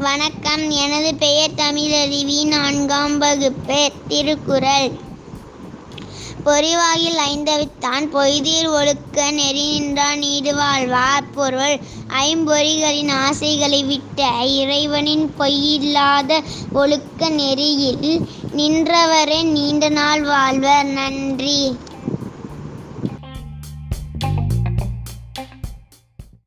வணக்கம். எனது பெயர் தமிழருவி நான்காம் வகுப்பு திருக்குறள். பொறிவாயில் ஐந்தவித்தான் பொய்தீர் ஒழுக்க நெறி நின்றான் நீடு வாழ்வார் பொருள் ஐம்பொறிகளின் ஆசைகளை விட்ட இறைவனின் பொய்யில்லாத ஒழுக்க நெறியில் நின்றவரே நீண்ட நாள் வாழ்வர். நன்றி.